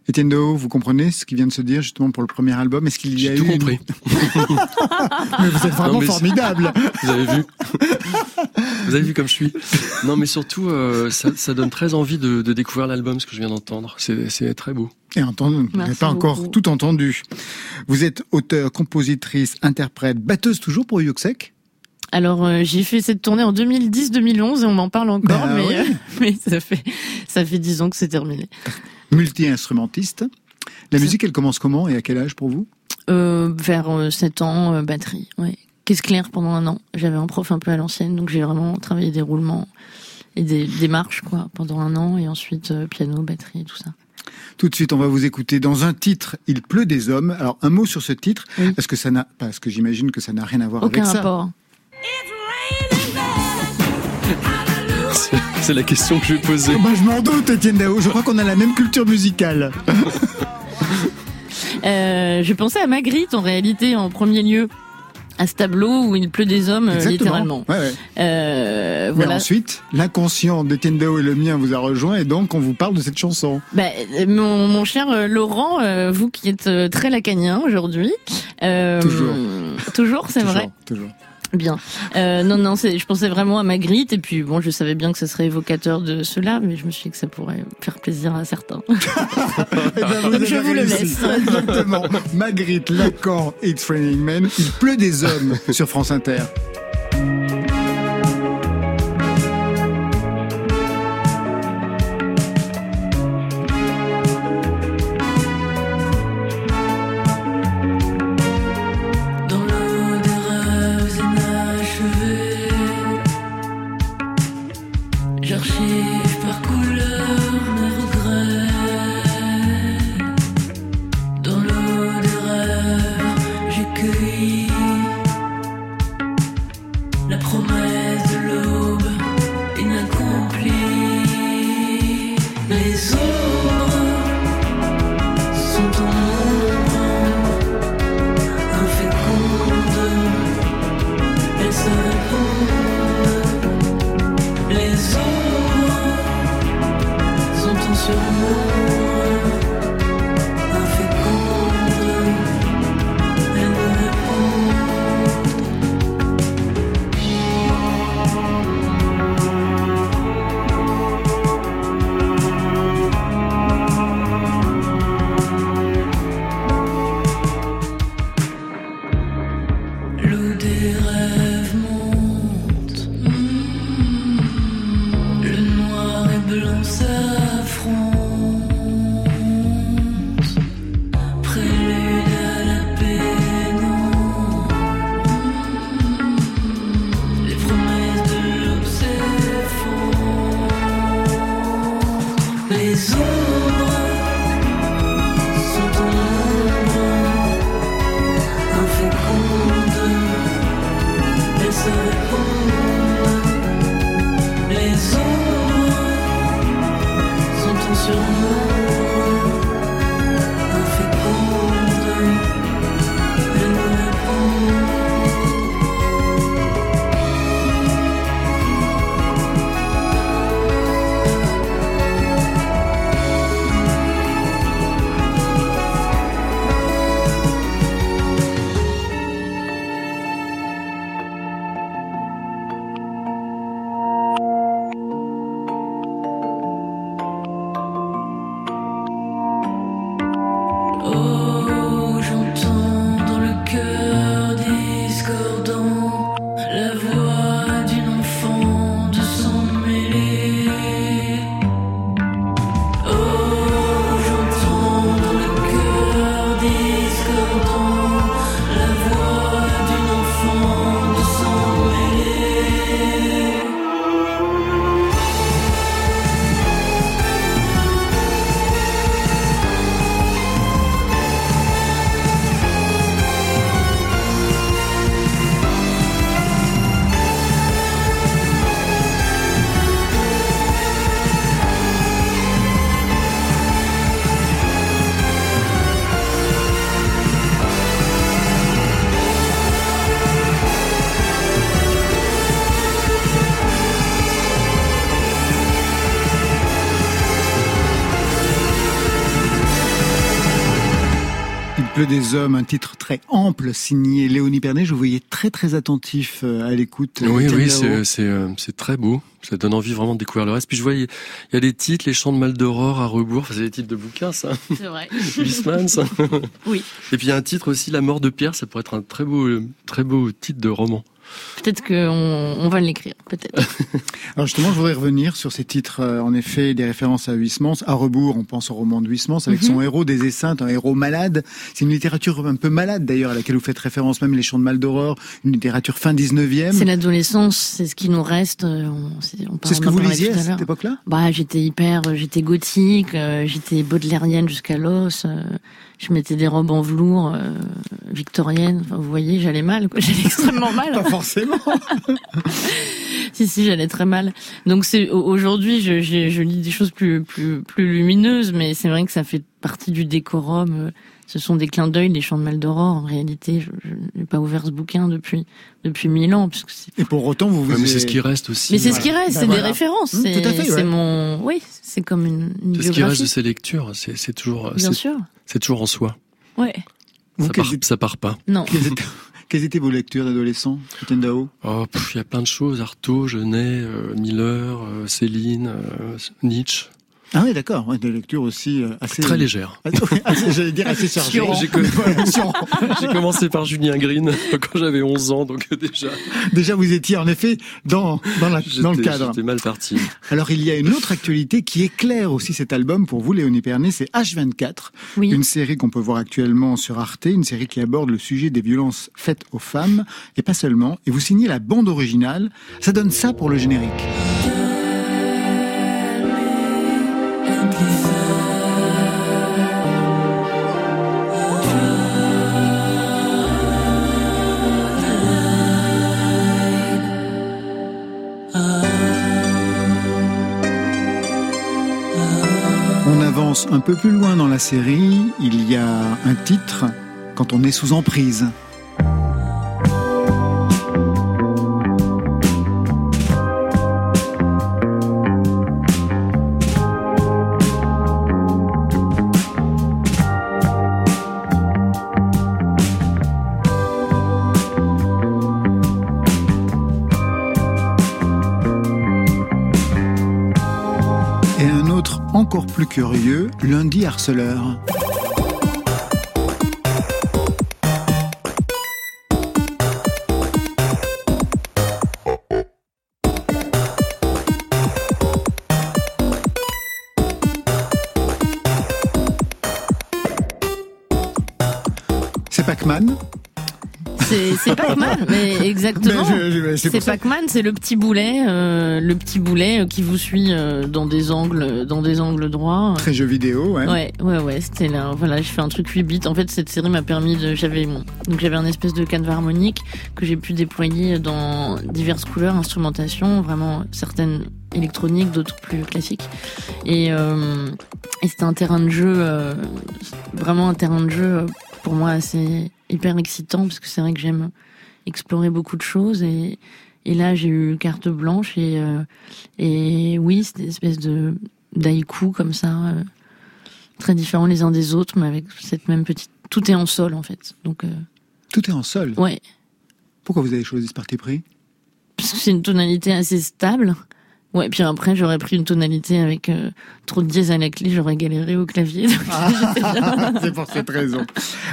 Etienne Dehaut, vous comprenez ce qui vient de se dire justement pour le premier album? Est-ce qu'il y a eu tout compris. [LAUGHS] mais vous êtes vraiment formidable. [LAUGHS] Vous avez vu Vous avez vu comme je suis. Non, mais surtout, euh, ça, ça, donne très envie de, de découvrir l'album, ce que je viens d'entendre. C'est très beau. Et entendre, vous n'avez pas encore tout entendu. Vous êtes auteur, compositrice, interprète, batteuse toujours pour Yuxek? Alors euh, j'ai fait cette tournée en 2010-2011 et on m'en parle encore, bah mais, euh, [LAUGHS] mais ça fait ça fait dix ans que c'est terminé multi-instrumentiste. La musique, elle commence comment et à quel âge pour vous? Euh, Vers 7 euh, ans, euh, batterie, ouais. Qu'est-ce clair pendant un an? J'avais un prof un peu à l'ancienne, donc j'ai vraiment travaillé des roulements et des, des, marches quoi pendant un an, et ensuite piano, batterie, tout ça. Tout de suite, on va vous écouter dans un titre, Il pleut des hommes. Alors, un mot sur ce titre, parce que ça n'a, parce que j'imagine que ça n'a rien à voir avec ça. C'est la question que je vais poser. Bah, je m'en doute, Étienne Dao. Je crois qu'on a la même culture musicale. [LAUGHS] euh, je pensais à Magritte en réalité en premier lieu à ce tableau où il pleut des hommes euh, littéralement. Ouais, ouais. Euh, voilà. Mais ensuite, l'inconscient d'Étienne Dao et le mien vous a rejoint et donc on vous parle de cette chanson. Bah, mon, mon, cher euh, Laurent, euh, vous qui êtes très lacanien aujourd'hui. toujours. Toujours, c'est vrai. Toujours. Bien. Euh, non, non, je pensais vraiment à Magritte et puis bon, je savais bien que ça serait évocateur de cela, mais je me suis dit que ça pourrait faire plaisir à certains. [LAUGHS] Eh ben, je vous le laisse. Exactement. Magritte, Lacan, It's Raining Men. Il pleut des hommes sur France Inter. les ombres sont sur moi. Très ample signé Léonie Pernet. Je vous voyais très très attentif euh, à l'écoute. Oui, oui, c'est euh, c'est très beau. Ça donne envie vraiment de découvrir le reste. Puis je voyais, il y a des titres, Les Chants de Mal d'Aurore à rebours. c'est des titres de bouquins, ça. C'est vrai. [LAUGHS] Huysmans, ça. Oui. Et puis il y a un titre aussi, La Mort de Pierre. Ça pourrait être un très beau, très beau titre de roman. Peut-être qu'on on va l'écrire, peut-être. [LAUGHS] Alors justement, je voudrais revenir sur ces titres, euh, en effet, des références à Huysmans. À rebours, on pense au roman de Huysmans, avec son mhm. héros des Esseintes, un héros malade. C'est une littérature un peu malade, d'ailleurs, à laquelle vous faites référence, même Les Chants de Mal d'Aurore, une littérature fin 19e. C'est l'adolescence, c'est ce qui nous reste. Euh, c'est ce que vous lisiez à cette époque-là? Bah, j'étais hyper, j'étais gothique, euh, j'étais baudelairienne jusqu'à l'os je mettais des robes en velours victoriennes. Enfin, vous voyez, j'allais mal, quoi. [LAUGHS] J'allais extrêmement mal. Pas forcément. [LAUGHS] si, si, j'allais très mal. Donc c'est aujourd'hui, je, je, je, lis des choses plus, plus, plus lumineuses, mais c'est vrai que ça fait partie du décorum. Ce sont des clins d'œil, les chants de Maldoror. En réalité, je, n'ai pas ouvert ce bouquin depuis depuis mille ans, puisque c'est. Et pour autant, vous vous. mais c'est ce qui reste aussi. Mais c'est ce qui reste, c'est bah, des références. Mmh, c'est, fait, C'est mon, oui, c'est comme une, une C'est ce qui reste de ces lectures. C'est, c'est toujours. Bien sûr. C'est toujours en soi. Ouais. Ça, part, ça part pas. Non. Quelles étaient, vos lectures d'adolescent, Dao Oh, il y a plein de choses. Artaud, Genet, euh, Miller, euh, Céline, euh, Nietzsche. Ah oui, d'accord. Ouais, des lectures aussi euh, assez très légères. [LAUGHS] J'allais dire assez chargées. [LAUGHS] J'ai commencé par Julien Green [LAUGHS] quand j'avais 11 ans, donc déjà. Déjà, vous étiez en effet dans dans, la, dans le cadre. J'étais mal parti. Alors, il y a une autre actualité qui éclaire aussi cet album pour vous, Léonie Pernet, c'est H24, oui. une série qu'on peut voir actuellement sur Arte, une série qui aborde le sujet des violences faites aux femmes et pas seulement. Et vous signez la bande originale. Ça donne ça pour le générique. Un peu plus loin dans la série, il y a un titre, quand on est sous emprise. Encore plus curieux, lundi harceleur. C'est Pac-Man, mais [LAUGHS] exactement. C'est Pac-Man, c'est le petit boulet, euh, le petit boulet qui vous suit euh, dans des angles, dans des angles droits. Très jeu vidéo, ouais. Ouais, ouais, ouais. C'était là. Voilà, je fais un truc 8 bits. En fait, cette série m'a permis de, j'avais donc j'avais un espèce de canevas harmonique que j'ai pu déployer dans diverses couleurs, instrumentation, vraiment certaines électroniques, d'autres plus classiques. Et, euh, et c'était un terrain de jeu, euh, vraiment un terrain de jeu pour moi assez hyper excitant parce que c'est vrai que j'aime explorer beaucoup de choses et, et là j'ai eu carte blanche et euh, et oui c'est des espèces de d'haïkus comme ça euh, très différents les uns des autres mais avec cette même petite tout est en sol en fait. Donc euh, tout est en sol? Ouais. Pourquoi vous avez choisi ce parti pris? Parce que c'est une tonalité assez stable. Ouais, puis après j'aurais pris une tonalité avec trop de dièse à la clé, j'aurais galéré au clavier. Ah, [LAUGHS] c'est pour cette raison.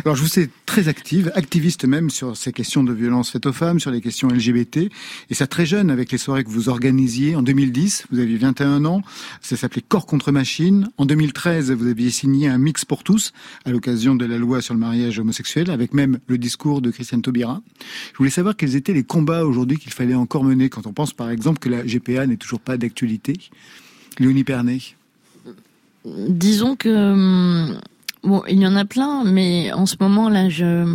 Alors je vous sais très active, activiste même sur ces questions de violence faites aux femmes, sur les questions LGBT, et ça très jeune avec les soirées que vous organisiez en 2010. Vous aviez 21 ans, ça s'appelait Corps contre machine. En 2013, vous aviez signé un mix pour tous à l'occasion de la loi sur le mariage homosexuel, avec même le discours de Christiane Taubira. Je voulais savoir quels étaient les combats aujourd'hui qu'il fallait encore mener quand on pense par exemple que la GPA n'est toujours pas d'actualité. Léonie Pernet Disons que hum, bon, il y en a plein, mais en ce moment là, je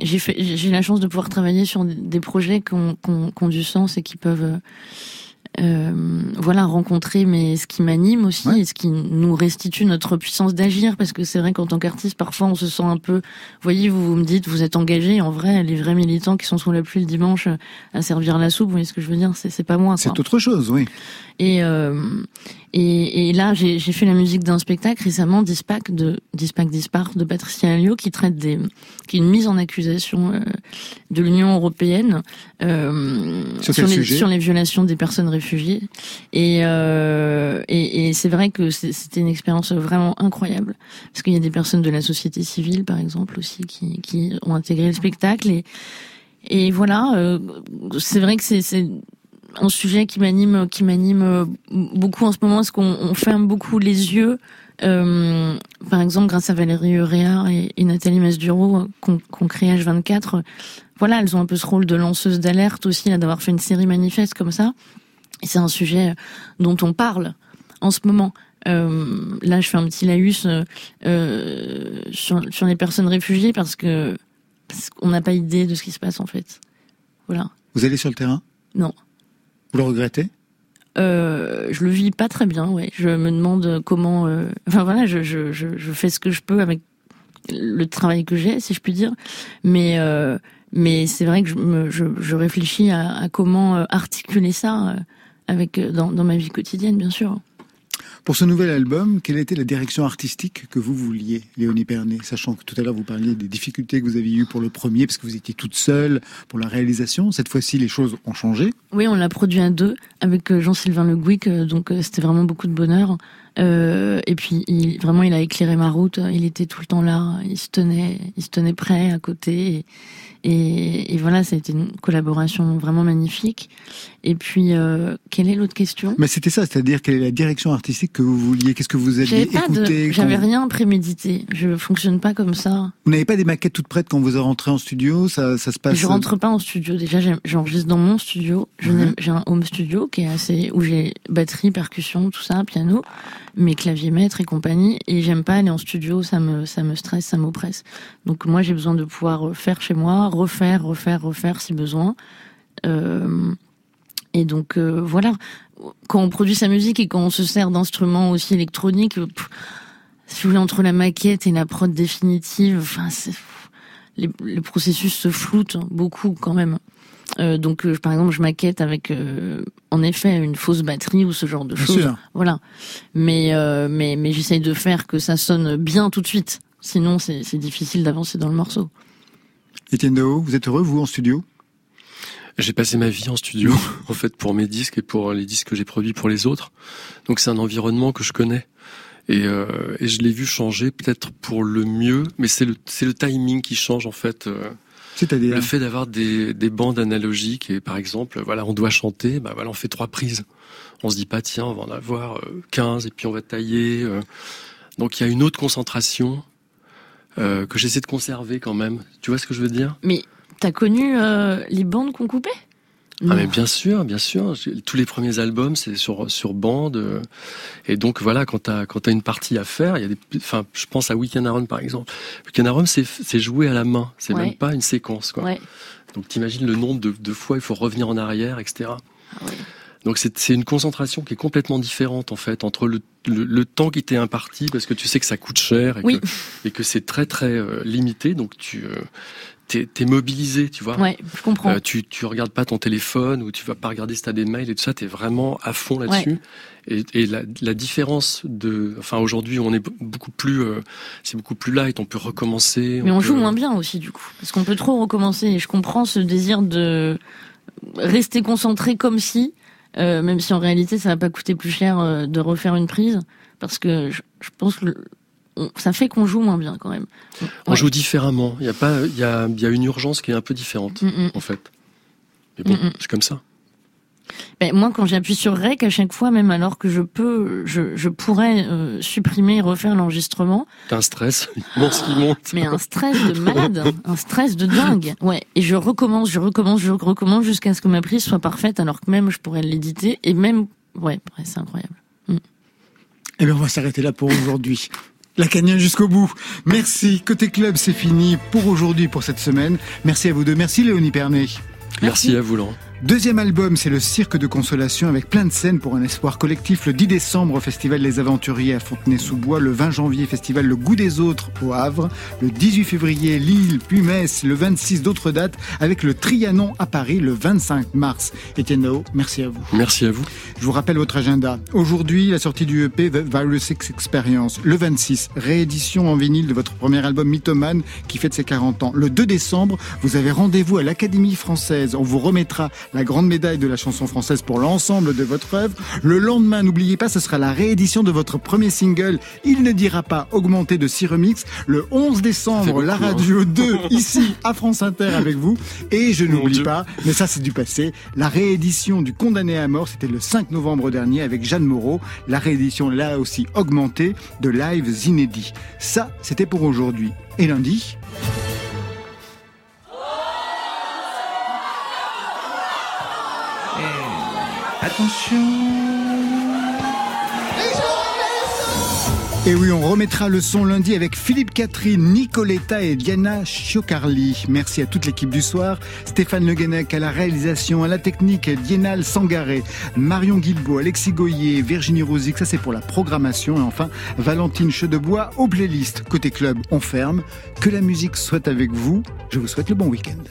j'ai fait j'ai la chance de pouvoir travailler sur des projets qui ont, qui ont du sens et qui peuvent euh, voilà rencontrer mais ce qui m'anime aussi et ce qui nous restitue notre puissance d'agir. Parce que c'est vrai qu'en tant qu'artiste parfois on se sent un peu voyez vous, vous me dites vous êtes engagé. En vrai les vrais militants qui sont sous la pluie le dimanche à servir la soupe vous voyez ce que je veux dire c'est pas moi c'est autre chose oui. Et euh, et, et, là, j'ai fait la musique d'un spectacle récemment, Dispac de Dispac Dispar de Patricia Alliot, qui traite des, qui est une mise en accusation euh, de l'Union européenne euh, sur, sur, les, sur, les, violations des personnes réfugiées. Et, euh, et, c'est vrai que c'était une expérience vraiment incroyable, parce qu'il y a des personnes de la société civile, par exemple, aussi, qui, ont intégré le spectacle. Et, voilà, euh, c'est vrai que c'est un sujet qui m'anime, qui m'anime beaucoup en ce moment, parce qu'on ferme beaucoup les yeux. Euh, par exemple, grâce à Valérie Euréa et, Nathalie Masduro, qu'on crée H24, voilà, elles ont un peu ce rôle de lanceuse d'alerte aussi, d'avoir fait une série manifeste comme ça. C'est un sujet dont on parle en ce moment. Euh, là, je fais un petit laïus euh, sur, sur les personnes réfugiées parce que parce qu'on n'a pas idée de ce qui se passe en fait. Voilà. Vous allez sur le terrain? Non. Vous le regrettez? Euh, je le vis pas très bien, ouais. Je me demande comment. Euh... Enfin voilà, je, je, je, je, fais ce que je peux avec le travail que j'ai, si je puis dire. Mais euh, mais c'est vrai que je, me, je, je réfléchis à, à comment euh, articuler ça euh, avec euh, dans, dans ma vie quotidienne, bien sûr. Pour ce nouvel album, quelle était la direction artistique que vous vouliez, Léonie Pernet Sachant que tout à l'heure vous parliez des difficultés que vous aviez eues pour le premier, parce que vous étiez toute seule pour la réalisation. Cette fois-ci, les choses ont changé. Oui, on l'a produit à deux avec euh, Jean-Sylvain Le Gouic, euh, donc c'était vraiment beaucoup de bonheur. Euh, et puis il, vraiment, il a éclairé ma route. Il était tout le temps là. Il se tenait, il se tenait prêt à côté. Et, et, et voilà, ça a été une collaboration vraiment magnifique. Et puis, euh, quelle est l'autre question? Mais c'était ça, c'est-à-dire quelle est la direction artistique que vous vouliez? Qu'est-ce que vous aviez écouté J'avais rien prémédité. Je fonctionne pas comme ça. Vous n'avez pas des maquettes toutes prêtes quand vous rentrez en studio? Ça, ça se passe Je rentre pas en studio. Déjà, j'enregistre dans mon studio. J'ai un home studio qui est assez où j'ai batterie, percussion, tout ça, piano mes claviers maîtres et compagnie. Et j'aime pas aller en studio, ça me, ça me stresse, ça m'oppresse. Donc moi, j'ai besoin de pouvoir faire chez moi, refaire, refaire, refaire si besoin. Euh, et donc euh, voilà, quand on produit sa musique et quand on se sert d'instruments aussi électroniques, si vous voulez entre la maquette et la prod définitive, enfin, les, le processus se floute beaucoup quand même. Euh, donc, euh, par exemple, je maquette avec, euh, en effet, une fausse batterie ou ce genre de choses. Voilà. Mais, mais, mais j'essaye de faire que ça sonne bien tout de suite. Sinon, c'est difficile d'avancer dans le morceau. Étienne Dao, vous êtes heureux, vous, en studio? J'ai passé ma vie en studio, [LAUGHS] en fait, pour mes disques et pour les disques que j'ai produits pour les autres. Donc c'est un environnement que je connais. Et, euh, et je l'ai vu changer peut-être pour le mieux, mais c'est le, c'est le timing qui change en fait. Euh, C'est-à-dire le fait d'avoir des, des bandes analogiques et par exemple, voilà, on doit chanter, bah voilà, on fait trois prises. On se dit pas tiens, on va en avoir euh, 15 et puis on va tailler. euh. Donc il y a une autre concentration euh, que j'essaie de conserver quand même. Tu vois ce que je veux dire? Mais t'as connu euh, les bandes qu'on coupait? Ah mais bien sûr, bien sûr. Tous les premiers albums, c'est sur sur bande. euh, et donc voilà, quand t'as quand t'as une partie à faire, il y a des, enfin, je pense à Weekend Run par exemple. Weekend Run, c'est c'est joué à la main. C'est Ouais. même pas une séquence quoi. Ouais. Donc t'imagines le nombre de, de fois il faut revenir en arrière, etc. Ah ouais. Donc c'est c'est une concentration qui est complètement différente en fait entre le, le, le temps qui t'est imparti parce que tu sais que ça coûte cher et Oui. que, et que c'est très très euh, limité. Donc tu euh, t'es mobilisé, tu vois. Ouais, je comprends. Euh, tu tu regardes pas ton téléphone ou tu vas pas regarder si t'as des mails et tout ça. T'es vraiment à fond là-dessus. Et, et la, la différence de, enfin aujourd'hui on est beaucoup plus, euh, c'est beaucoup plus light. On peut recommencer. Mais on peut- joue moins bien aussi du coup, parce qu'on peut trop recommencer. Et je comprends ce désir de rester concentré comme si, euh, même si en réalité ça va pas coûter plus cher de refaire une prise, parce que je, je pense que le- on- ça fait qu'on joue moins bien quand même. On joue différemment. Il y a pas, il y a, il y a une urgence qui est un peu différente Mm, mm. en fait. Mais bon, Mm, mm. c'est comme ça. Ben, moi, quand j'appuie sur Rec, à chaque fois, même alors que je peux, je, je pourrais euh, supprimer et refaire l'enregistrement, T'as un stress [LAUGHS] immense qui monte. mais un stress de malade, [LAUGHS] un stress de dingue. Ouais, et je recommence, je recommence, je recommence jusqu'à ce que ma prise soit parfaite, alors que même je pourrais l'éditer et même, ouais, ouais, c'est incroyable. Eh bien, on va s'arrêter là pour aujourd'hui. La Canien jusqu'au bout. Merci. Côté club, c'est fini pour aujourd'hui, pour cette semaine. Merci à vous deux. Merci Léonie Pernet. Merci à vous, Laurent. Deuxième album, c'est le Cirque de Consolation avec plein de scènes pour un espoir collectif. Le 10 décembre, au Festival Les Aventuriers à Fontenay-sous-Bois. Le 20 janvier, Festival Le Goût des Autres au Havre. Le 18 février, Lille, puis Metz. Le 26, d'autres dates avec le Trianon à Paris le 25 mars. Étienne Nao, merci à vous. Merci à vous. Je vous rappelle votre agenda. Aujourd'hui, la sortie du EP The Virus X Experience. Le 26, réédition en vinyle de votre premier album Mythoman qui fête ses 40 ans. Le 2 décembre, vous avez rendez-vous à l'Académie française. On vous remettra la grande médaille de la chanson française pour l'ensemble de votre œuvre. Le lendemain, n'oubliez pas, ce sera la réédition de votre premier single Il ne dira pas augmenté de 6 remix. Le 11 Ça décembre, beaucoup, la hein. radio 2 [LAUGHS] ici à France Inter avec vous. Et je n'oublie pas, mais ça c'est du passé, la réédition du Condamné à mort, c'était le 5 novembre dernier avec Jeanne Moreau. La réédition là aussi augmentée de lives inédits. Ça, c'était pour aujourd'hui. Et lundi, Attention. Et oui, on remettra le son lundi avec Philippe Catherine, Nicoletta et Diana Chiocarli. Merci à toute l'équipe du soir. Stéphane Le Guenec à la réalisation, à la technique, Dienal Sangaré, Marion Guilbault, Alexis Goyer, Virginie Rosic, ça c'est pour la programmation. Et enfin, Valentine Chedebois aux playlists. Côté club, on ferme. Que la musique soit avec vous. Je vous souhaite le bon week-end.